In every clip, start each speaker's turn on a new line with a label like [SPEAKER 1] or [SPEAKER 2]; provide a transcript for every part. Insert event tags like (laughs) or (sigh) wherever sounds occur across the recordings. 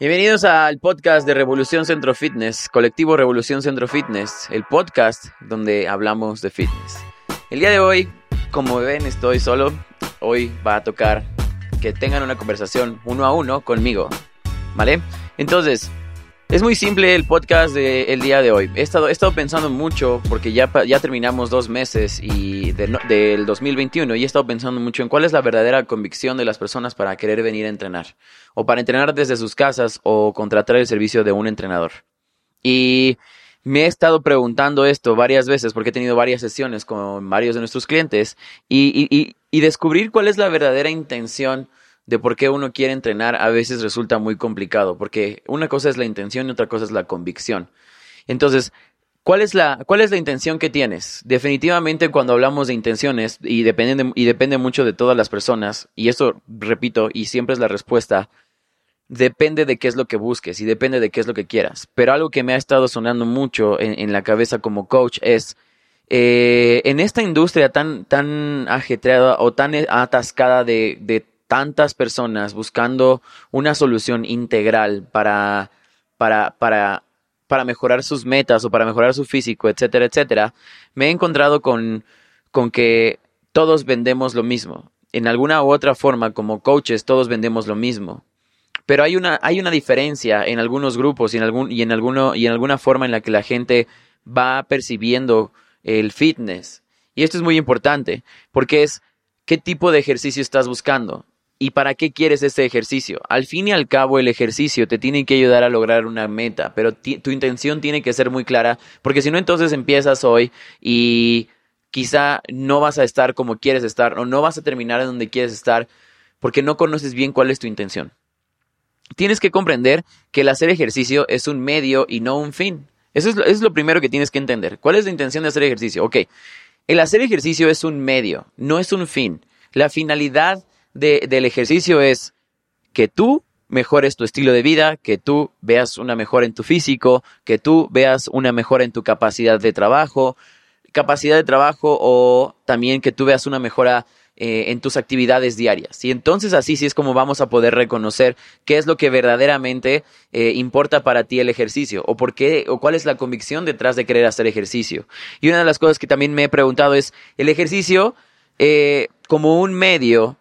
[SPEAKER 1] Bienvenidos al podcast de Revolución Centro Fitness, colectivo Revolución Centro Fitness, el podcast donde hablamos de fitness. El día de hoy, como ven, estoy solo. Hoy va a tocar que tengan una conversación uno a uno conmigo, ¿vale? Entonces, es muy simple el podcast del día de hoy. He estado, he estado pensando mucho porque ya, ya terminamos dos meses y del 2021 y he estado pensando mucho en cuál es la verdadera convicción de las personas para querer venir a entrenar o para entrenar desde sus casas o contratar el servicio de un entrenador. Y me he estado preguntando esto varias veces porque he tenido varias sesiones con varios de nuestros clientes y, y, y descubrir cuál es la verdadera intención de por qué uno quiere entrenar a veces resulta muy complicado, porque una cosa es la intención y otra cosa es la convicción. Entonces, ¿cuál es la, cuál es la intención que tienes? Definitivamente cuando hablamos de intenciones, y depende, y depende mucho de todas las personas, y eso repito, y siempre es la respuesta, depende de qué es lo que busques y depende de qué es lo que quieras. Pero algo que me ha estado sonando mucho en, la cabeza como coach es, eh, en esta industria tan, tan ajetreada o tan atascada de, de tantas personas buscando una solución integral para, para, para, para mejorar sus metas o para mejorar su físico, etcétera, etcétera, me he encontrado con, con que todos vendemos lo mismo. En alguna u otra forma, como coaches, todos vendemos lo mismo. Pero hay una, hay una diferencia en algunos grupos y en, algún, y, en alguno, y en alguna forma en la que la gente va percibiendo el fitness. Y esto es muy importante, porque es qué tipo de ejercicio estás buscando. ¿Y para qué quieres ese ejercicio? Al fin y al cabo, el ejercicio te tiene que ayudar a lograr una meta, pero tu intención tiene que ser muy clara, porque si no, entonces empiezas hoy y quizá no vas a estar como quieres estar o no vas a terminar en donde quieres estar porque no conoces bien cuál es tu intención. Tienes que comprender que el hacer ejercicio es un medio y no un fin. Eso es, lo, es lo primero que tienes que entender. ¿Cuál es la intención de hacer ejercicio? Ok, el hacer ejercicio es un medio, no es un fin. La finalidad del ejercicio es que tú mejores tu estilo de vida, que tú veas una mejora en tu físico, que tú veas una mejora en tu capacidad de trabajo, capacidad de trabajo o también que tú veas una mejora eh, en tus actividades diarias. Y entonces así sí es como vamos a poder reconocer qué es lo que verdaderamente eh, importa para ti el ejercicio o por qué o cuál es la convicción detrás de querer hacer ejercicio. Y una de las cosas que también me he preguntado es el ejercicio eh, como un medio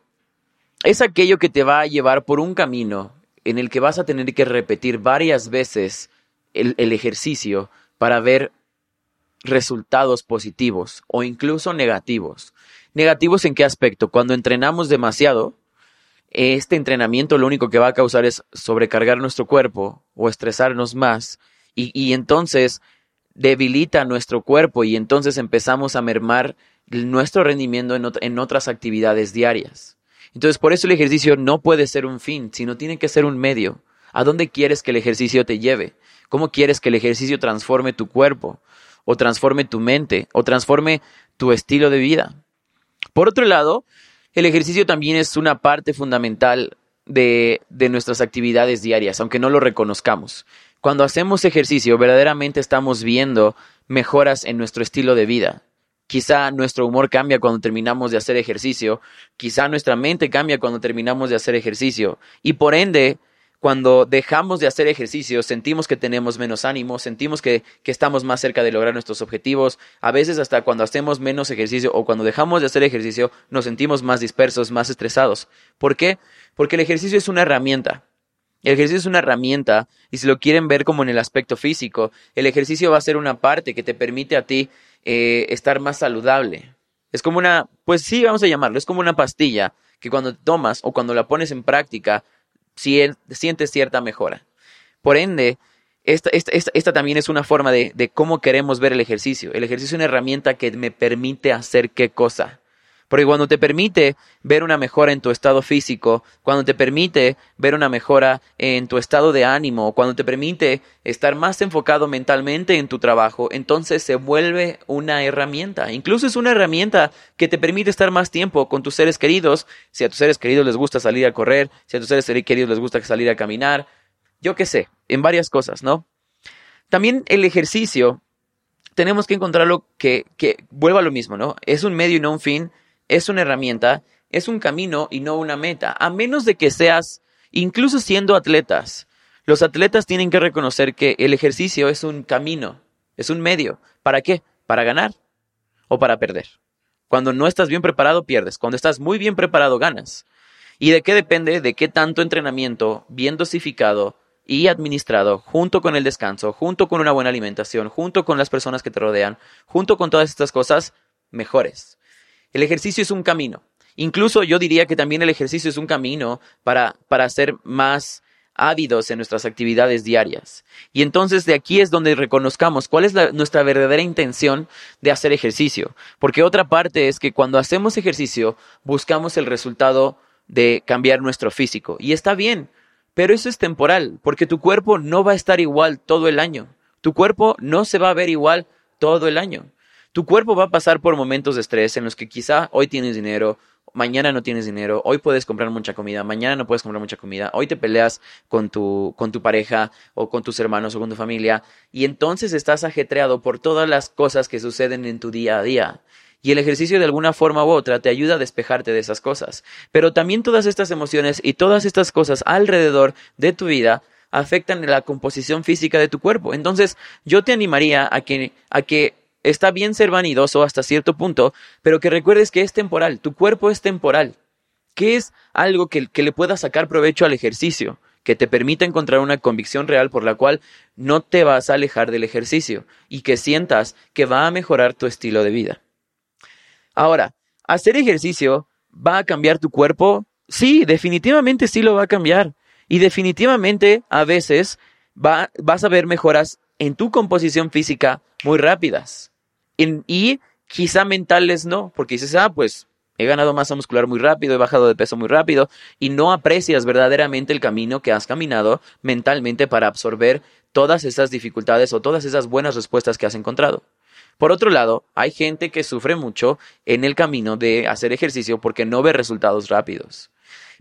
[SPEAKER 1] es aquello que te va a llevar por un camino en el que vas a tener que repetir varias veces el, ejercicio para ver resultados positivos o incluso negativos. ¿Negativos en qué aspecto? Cuando entrenamos demasiado, este entrenamiento lo único que va a causar es sobrecargar nuestro cuerpo o estresarnos más y, entonces debilita nuestro cuerpo y entonces empezamos a mermar nuestro rendimiento en otras actividades diarias. Entonces, por eso el ejercicio no puede ser un fin, sino tiene que ser un medio. ¿A dónde quieres que el ejercicio te lleve? ¿Cómo quieres que el ejercicio transforme tu cuerpo? ¿O transforme tu mente? ¿O transforme tu estilo de vida? Por otro lado, el ejercicio también es una parte fundamental de, de nuestras actividades diarias, aunque no lo reconozcamos. Cuando hacemos ejercicio, verdaderamente estamos viendo mejoras en nuestro estilo de vida. Quizá nuestro humor cambia cuando terminamos de hacer ejercicio, quizá nuestra mente cambia cuando terminamos de hacer ejercicio y por ende, cuando dejamos de hacer ejercicio, sentimos que tenemos menos ánimo, sentimos que, que, estamos más cerca de lograr nuestros objetivos. A veces hasta cuando hacemos menos ejercicio o cuando dejamos de hacer ejercicio, nos sentimos más dispersos, más estresados. ¿Por qué? Porque el ejercicio es una herramienta. El ejercicio es una herramienta y si lo quieren ver como en el aspecto físico, el ejercicio va a ser una parte que te permite a ti eh, estar más saludable. Es como una, pues sí, vamos a llamarlo, es como una pastilla que cuando tomas o cuando la pones en práctica, sientes cierta mejora. Por ende, esta, esta, esta, también es una forma de, de cómo queremos ver el ejercicio. El ejercicio es una herramienta que me permite hacer qué cosa. Porque cuando te permite ver una mejora en tu estado físico, cuando te permite ver una mejora en tu estado de ánimo, cuando te permite estar más enfocado mentalmente en tu trabajo, entonces se vuelve una herramienta. Incluso es una herramienta que te permite estar más tiempo con tus seres queridos. Si a tus seres queridos les gusta salir a correr, si a tus seres queridos les gusta salir a caminar, yo qué sé, en varias cosas, ¿no? También el ejercicio, tenemos que encontrarlo que, que vuelva a lo mismo, ¿no? Es un medio y no un fin es una herramienta, es un camino y no una meta, a menos de que seas, incluso siendo atletas, los atletas tienen que reconocer que el ejercicio es un camino, es un medio. ¿Para qué? Para ganar o para perder. Cuando no estás bien preparado, pierdes. Cuando estás muy bien preparado, ganas. ¿Y de qué depende? De qué tanto entrenamiento bien dosificado y administrado, junto con el descanso, junto con una buena alimentación, junto con las personas que te rodean, junto con todas estas cosas, mejores. El ejercicio es un camino. Incluso yo diría que también el ejercicio es un camino para, para ser más ávidos en nuestras actividades diarias. Y entonces de aquí es donde reconozcamos cuál es nuestra verdadera intención de hacer ejercicio. Porque otra parte es que cuando hacemos ejercicio buscamos el resultado de cambiar nuestro físico. Y está bien, pero eso es temporal, porque tu cuerpo no va a estar igual todo el año. Tu cuerpo no se va a ver igual todo el año. Tu cuerpo va a pasar por momentos de estrés en los que quizá hoy tienes dinero, mañana no tienes dinero, hoy puedes comprar mucha comida, mañana no puedes comprar mucha comida, hoy te peleas con tu, con tu pareja o con tus hermanos o con tu familia y entonces estás ajetreado por todas las cosas que suceden en tu día a día. Y el ejercicio de alguna forma u otra te ayuda a despejarte de esas cosas. Pero también todas estas emociones y todas estas cosas alrededor de tu vida afectan la composición física de tu cuerpo. Entonces, yo te animaría a que, a que está bien ser vanidoso hasta cierto punto, pero que recuerdes que es temporal, tu cuerpo es temporal. ¿Qué es algo que, que le pueda sacar provecho al ejercicio? que te permita encontrar una convicción real por la cual no te vas a alejar del ejercicio y que sientas que va a mejorar tu estilo de vida. Ahora, ¿hacer ejercicio va a cambiar tu cuerpo? Sí, definitivamente sí lo va a cambiar. Y definitivamente a veces va, vas a ver mejoras en tu composición física muy rápidas y quizá mentales no, porque dices, ah, pues he ganado masa muscular muy rápido, he bajado de peso muy rápido, y no aprecias verdaderamente el camino que has caminado mentalmente para absorber todas esas dificultades o todas esas buenas respuestas que has encontrado. Por otro lado, hay gente que sufre mucho en el camino de hacer ejercicio porque no ve resultados rápidos.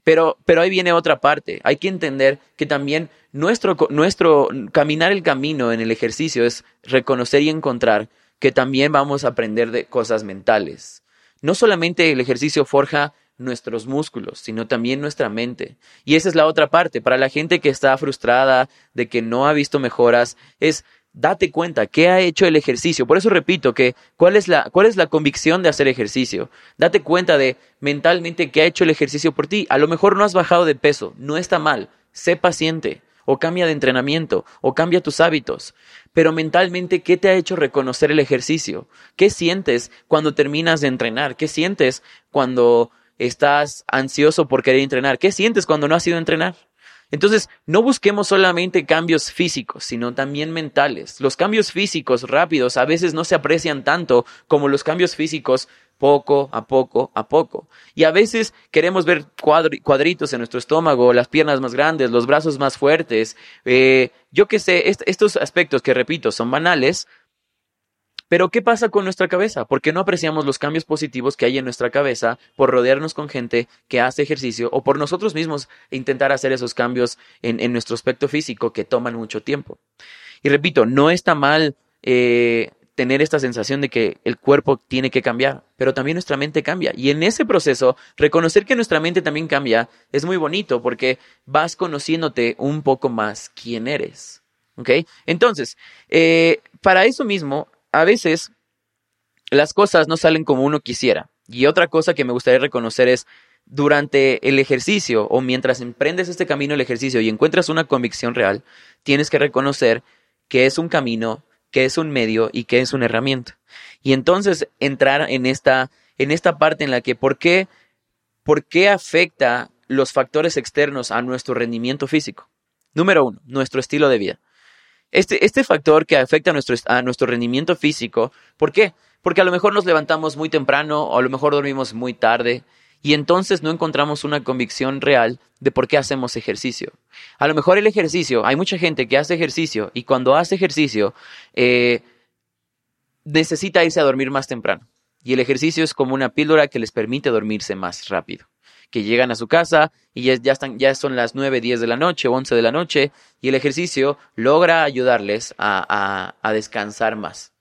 [SPEAKER 1] Pero, pero ahí viene otra parte. Hay que entender que también nuestro, nuestro caminar el camino en el ejercicio es reconocer y encontrar que también vamos a aprender de cosas mentales. No solamente el ejercicio forja nuestros músculos, sino también nuestra mente. Y esa es la otra parte. Para la gente que está frustrada de que no ha visto mejoras, es date cuenta qué ha hecho el ejercicio. Por eso repito que cuál es la, cuál es la convicción de hacer ejercicio. Date cuenta de mentalmente qué ha hecho el ejercicio por ti. A lo mejor no has bajado de peso, no está mal. Sé paciente o cambia de entrenamiento, o cambia tus hábitos. Pero mentalmente, ¿qué te ha hecho reconocer el ejercicio? ¿Qué sientes cuando terminas de entrenar? ¿Qué sientes cuando estás ansioso por querer entrenar? ¿Qué sientes cuando no has ido a entrenar? Entonces, no busquemos solamente cambios físicos, sino también mentales. Los cambios físicos rápidos a veces no se aprecian tanto como los cambios físicos poco a poco a poco. Y a veces queremos ver cuadritos en nuestro estómago, las piernas más grandes, los brazos más fuertes. Eh, yo qué sé, estos aspectos que repito son banales, pero ¿qué pasa con nuestra cabeza? ¿Por qué no apreciamos los cambios positivos que hay en nuestra cabeza por rodearnos con gente que hace ejercicio o por nosotros mismos intentar hacer esos cambios en, nuestro aspecto físico que toman mucho tiempo? Y repito, no está mal eh, tener esta sensación de que el cuerpo tiene que cambiar, pero también nuestra mente cambia. Y en ese proceso, reconocer que nuestra mente también cambia es muy bonito porque vas conociéndote un poco más quién eres. ¿Ok? Entonces, eh, para eso mismo, a veces las cosas no salen como uno quisiera. Y otra cosa que me gustaría reconocer es durante el ejercicio o mientras emprendes este camino del ejercicio y encuentras una convicción real, tienes que reconocer que es un camino qué es un medio y qué es una herramienta. Y entonces entrar en esta, en esta parte en la que por qué, por qué afecta los factores externos a nuestro rendimiento físico. Número uno, nuestro estilo de vida. Este, este factor que afecta a nuestro, a nuestro rendimiento físico, ¿por qué? Porque a lo mejor nos levantamos muy temprano o a lo mejor dormimos muy tarde y entonces no encontramos una convicción real de por qué hacemos ejercicio. A lo mejor el ejercicio, hay mucha gente que hace ejercicio y cuando hace ejercicio eh, necesita irse a dormir más temprano. Y el ejercicio es como una píldora que les permite dormirse más rápido. Que llegan a su casa y ya, están, ya son las 9, 10 de la noche o 11 de la noche y el ejercicio logra ayudarles a, a descansar más.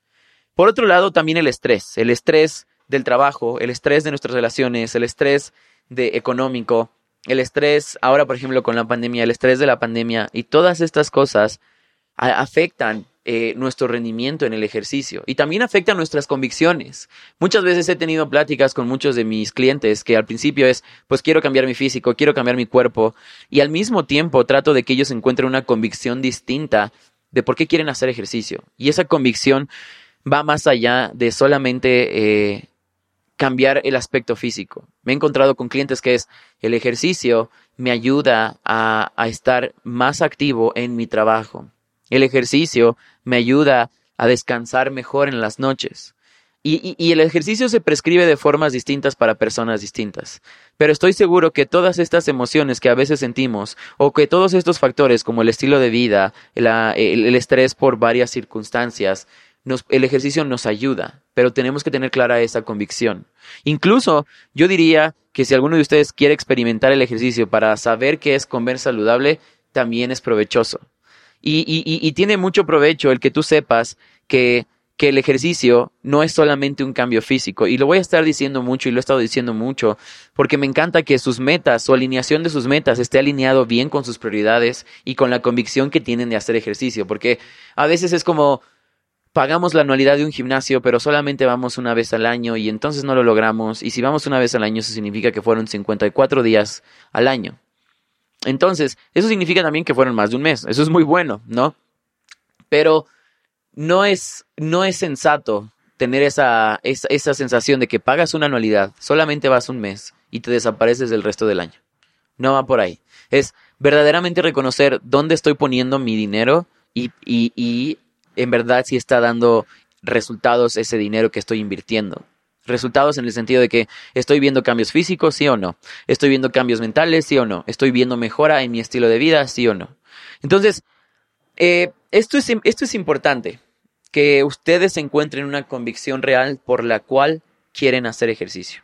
[SPEAKER 1] Por otro lado, también el estrés. El estrés del trabajo, el estrés de nuestras relaciones, el estrés de económico, el estrés, ahora por ejemplo con la pandemia, el estrés de la pandemia y todas estas cosas afectan eh, nuestro rendimiento en el ejercicio y también afectan nuestras convicciones. Muchas veces he tenido pláticas con muchos de mis clientes que al principio es, pues quiero cambiar mi físico, quiero cambiar mi cuerpo y al mismo tiempo trato de que ellos encuentren una convicción distinta de por qué quieren hacer ejercicio. Y esa convicción va más allá de solamente eh, cambiar el aspecto físico. Me he encontrado con clientes que es el ejercicio me ayuda a, estar más activo en mi trabajo. El ejercicio me ayuda a descansar mejor en las noches. Y, el ejercicio se prescribe de formas distintas para personas distintas. Pero estoy seguro que todas estas emociones que a veces sentimos, o que todos estos factores como el estilo de vida, el estrés por varias circunstancias, el ejercicio nos ayuda, pero tenemos que tener clara esa convicción. Incluso yo diría que si alguno de ustedes quiere experimentar el ejercicio para saber qué es comer saludable, también es provechoso. Y, y, tiene mucho provecho el que tú sepas que, que el ejercicio no es solamente un cambio físico. Y lo voy a estar diciendo mucho y lo he estado diciendo mucho, porque me encanta que sus metas, su alineación de sus metas esté alineado bien con sus prioridades y con la convicción que tienen de hacer ejercicio. Porque a veces es como, pagamos la anualidad de un gimnasio, pero solamente vamos una vez al año y entonces no lo logramos. Y si vamos una vez al año, eso significa que fueron 54 días al año. Entonces, eso significa también que fueron más de un mes. Eso es muy bueno, ¿no? Pero no es, no es sensato tener esa, esa, esa sensación de que pagas una anualidad, solamente vas un mes y te desapareces del resto del año. No va por ahí. Es verdaderamente reconocer dónde estoy poniendo mi dinero y, y, y en verdad si está dando resultados ese dinero que estoy invirtiendo. Resultados en el sentido de que estoy viendo cambios físicos, sí o no. Estoy viendo cambios mentales, sí o no. Estoy viendo mejora en mi estilo de vida, sí o no. Entonces, eh, esto, es, esto es importante, que ustedes encuentren una convicción real por la cual quieren hacer ejercicio.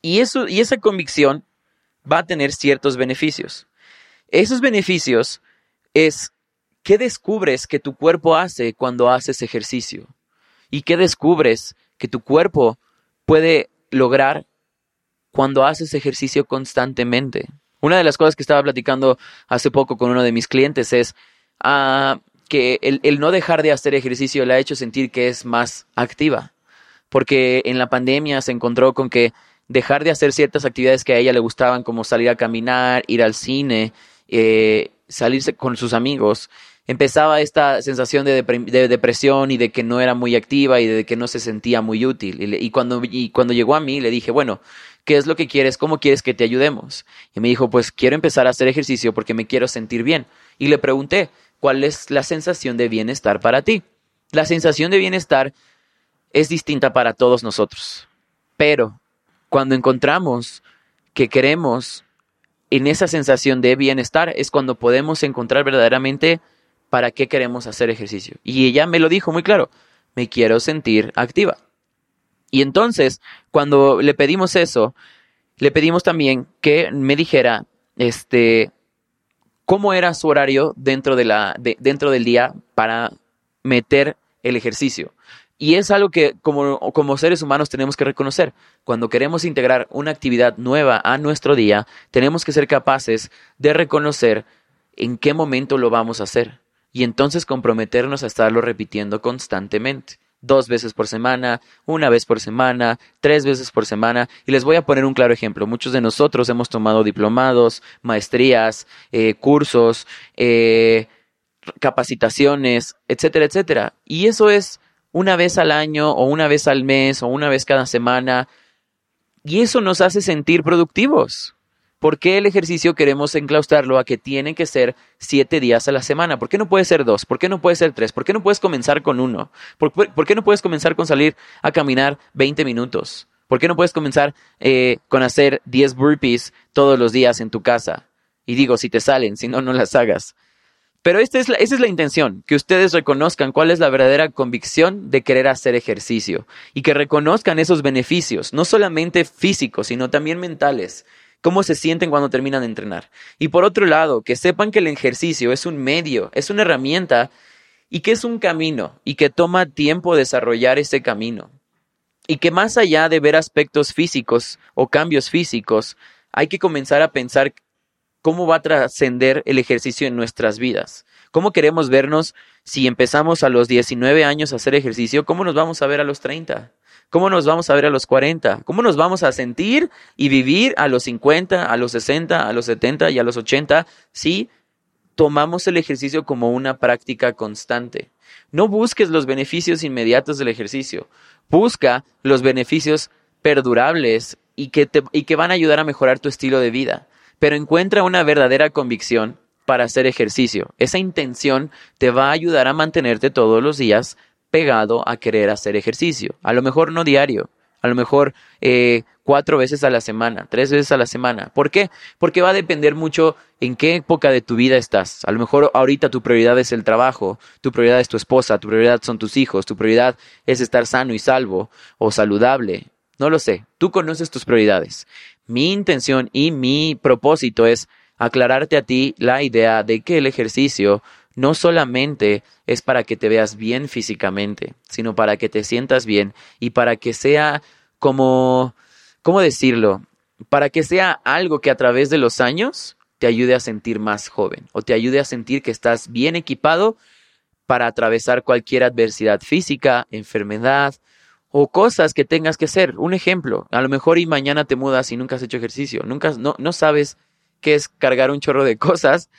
[SPEAKER 1] Y, eso, y esa convicción va a tener ciertos beneficios. Esos beneficios es ¿Qué descubres que tu cuerpo hace cuando haces ejercicio? ¿Y qué descubres que tu cuerpo puede lograr cuando haces ejercicio constantemente? Una de las cosas que estaba platicando hace poco con uno de mis clientes es ah, que el, no dejar de hacer ejercicio le ha hecho sentir que es más activa. Porque en la pandemia se encontró con que dejar de hacer ciertas actividades que a ella le gustaban, como salir a caminar, ir al cine, eh, salirse con sus amigos, empezaba esta sensación de, depresión y de que no era muy activa y de que no se sentía muy útil. Y, cuando, y cuando llegó a mí le dije, bueno, ¿qué es lo que quieres? ¿Cómo quieres que te ayudemos? Y me dijo, pues quiero empezar a hacer ejercicio porque me quiero sentir bien. Y le pregunté, ¿cuál es la sensación de bienestar para ti? La sensación de bienestar es distinta para todos nosotros. Pero cuando encontramos que queremos en esa sensación de bienestar es cuando podemos encontrar verdaderamente para qué queremos hacer ejercicio. Y ella me lo dijo muy claro, me quiero sentir activa. Y entonces, cuando le pedimos eso, le pedimos también que me dijera, este, cómo era su horario dentro, de la, dentro del día para meter el ejercicio. Y es algo que como, como seres humanos tenemos que reconocer. Cuando queremos integrar una actividad nueva a nuestro día, tenemos que ser capaces de reconocer en qué momento lo vamos a hacer y entonces comprometernos a estarlo repitiendo constantemente. Dos veces por semana, una vez por semana, tres veces por semana. Y les voy a poner un claro ejemplo. Muchos de nosotros hemos tomado diplomados, maestrías, eh, cursos, eh, capacitaciones, etcétera, etcétera. Y eso es una vez al año o una vez al mes o una vez cada semana. Y eso nos hace sentir productivos. ¿Por qué el ejercicio queremos enclaustrarlo a que tiene que ser siete días a la semana? ¿Por qué no puede ser dos? ¿Por qué no puede ser tres? ¿Por qué no puedes comenzar con uno? ¿Por, qué no puedes comenzar con salir a caminar 20 minutos? ¿Por qué no puedes comenzar eh, con hacer 10 burpees todos los días en tu casa? Y digo, si te salen, si no, no las hagas. Pero esta es esa es la intención, que ustedes reconozcan cuál es la verdadera convicción de querer hacer ejercicio y que reconozcan esos beneficios, no solamente físicos, sino también mentales cómo se sienten cuando terminan de entrenar. Y por otro lado, que sepan que el ejercicio es un medio, es una herramienta y que es un camino y que toma tiempo desarrollar ese camino. Y que más allá de ver aspectos físicos o cambios físicos, hay que comenzar a pensar cómo va a trascender el ejercicio en nuestras vidas. ¿Cómo queremos vernos si empezamos a los 19 años a hacer ejercicio? ¿Cómo nos vamos a ver a los 30? ¿Cómo nos vamos a ver a los 40? ¿Cómo nos vamos a sentir y vivir a los 50, a los 60, a los 70 y a los 80 si tomamos el ejercicio como una práctica constante? No busques los beneficios inmediatos del ejercicio. Busca los beneficios perdurables y que, te, y que van a ayudar a mejorar tu estilo de vida. Pero encuentra una verdadera convicción para hacer ejercicio. Esa intención te va a ayudar a mantenerte todos los días pegado a querer hacer ejercicio. A lo mejor no diario, a lo mejor eh, cuatro veces a la semana, tres veces a la semana. ¿Por qué? Porque va a depender mucho en qué época de tu vida estás. A lo mejor ahorita tu prioridad es el trabajo, tu prioridad es tu esposa, tu prioridad son tus hijos, tu prioridad es estar sano y salvo o saludable. No lo sé, tú conoces tus prioridades. Mi intención y mi propósito es aclararte a ti la idea de que el ejercicio no solamente es para que te veas bien físicamente, sino para que te sientas bien y para que sea como, ¿cómo decirlo? Para que sea algo que a través de los años te ayude a sentir más joven o te ayude a sentir que estás bien equipado para atravesar cualquier adversidad física, enfermedad o cosas que tengas que hacer. Un ejemplo, a lo mejor y mañana te mudas y nunca has hecho ejercicio, nunca no, no sabes qué es cargar un chorro de (laughs) cosas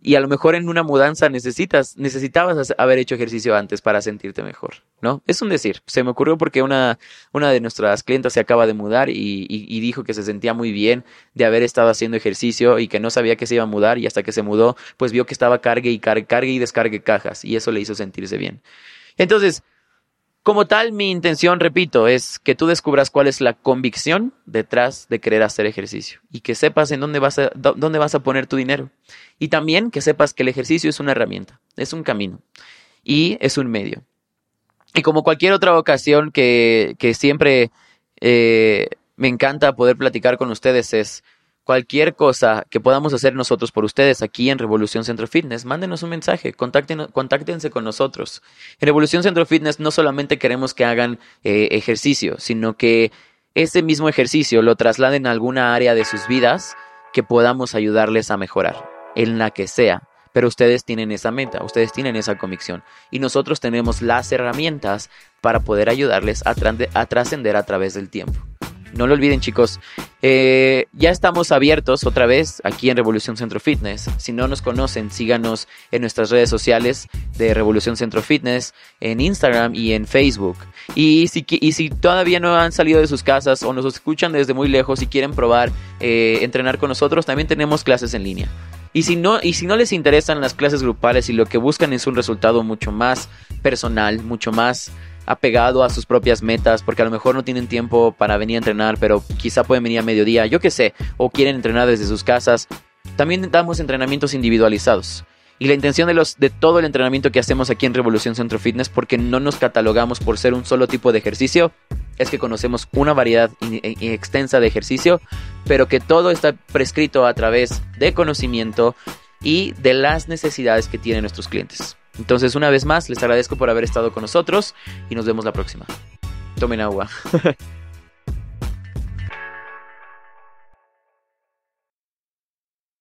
[SPEAKER 1] y a lo mejor en una mudanza necesitas, necesitabas haber hecho ejercicio antes para sentirte mejor, ¿no? Es un decir. Se me ocurrió porque una, una de nuestras clientas se acaba de mudar y, y, dijo que se sentía muy bien de haber estado haciendo ejercicio y que no sabía que se iba a mudar y hasta que se mudó, pues vio que estaba cargue y cargue y descargue cajas y eso le hizo sentirse bien. Entonces, como tal, mi intención, repito, es que tú descubras cuál es la convicción detrás de querer hacer ejercicio y que sepas en dónde vas a, dónde vas a poner tu dinero. Y también que sepas que el ejercicio es una herramienta, es un camino y es un medio. Y como cualquier otra ocasión que, que siempre eh, me encanta poder platicar con ustedes es cualquier cosa que podamos hacer nosotros por ustedes aquí en Revolución Centro Fitness, mándenos un mensaje, contáctense con nosotros. En Revolución Centro Fitness no solamente queremos que hagan eh, ejercicio, sino que ese mismo ejercicio lo trasladen a alguna área de sus vidas que podamos ayudarles a mejorar, en la que sea. Pero ustedes tienen esa meta, ustedes tienen esa convicción y nosotros tenemos las herramientas para poder ayudarles a trascender a través del tiempo. No lo olviden chicos, eh, ya estamos abiertos otra vez aquí en Revolución Centro Fitness. Si no nos conocen, síganos en nuestras redes sociales de Revolución Centro Fitness, en Instagram y en Facebook. Y si, todavía no han salido de sus casas o nos escuchan desde muy lejos y quieren probar eh, entrenar con nosotros, también tenemos clases en línea. Y si no les interesan las clases grupales y lo que buscan es un resultado mucho más personal, mucho más apegado a sus propias metas, porque a lo mejor no tienen tiempo para venir a entrenar, pero quizá pueden venir a mediodía, yo qué sé, o quieren entrenar desde sus casas. También damos entrenamientos individualizados. Y la intención de, los, de todo el entrenamiento que hacemos aquí en Revolución Centro Fitness, porque no nos catalogamos por ser un solo tipo de ejercicio, es que conocemos una variedad extensa de ejercicio, pero que todo está prescrito a través de conocimiento y de las necesidades que tienen nuestros clientes. Entonces, una vez más, les agradezco por haber estado con nosotros y nos vemos la próxima. Tomen agua. (laughs)